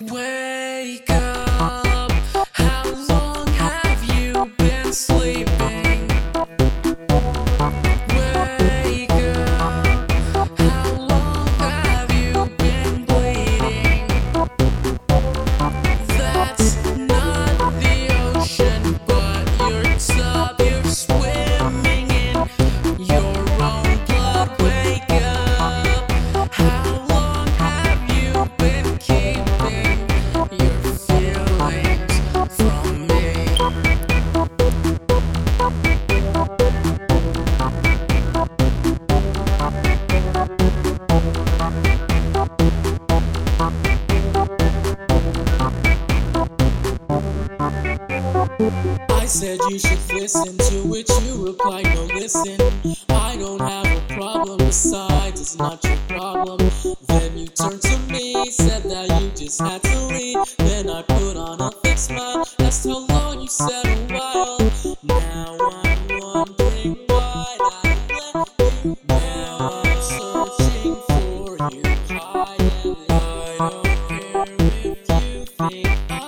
Wake up. I said you should listen to which you replied, no listen. I don't have a problem, besides it's not your problem. Then you turned to me, said that you just had to leave. Then I put on a fixed smile, asked how long you said a while. Now I'm wondering why I left you. Now I'm searching for you high and I don't care if you think I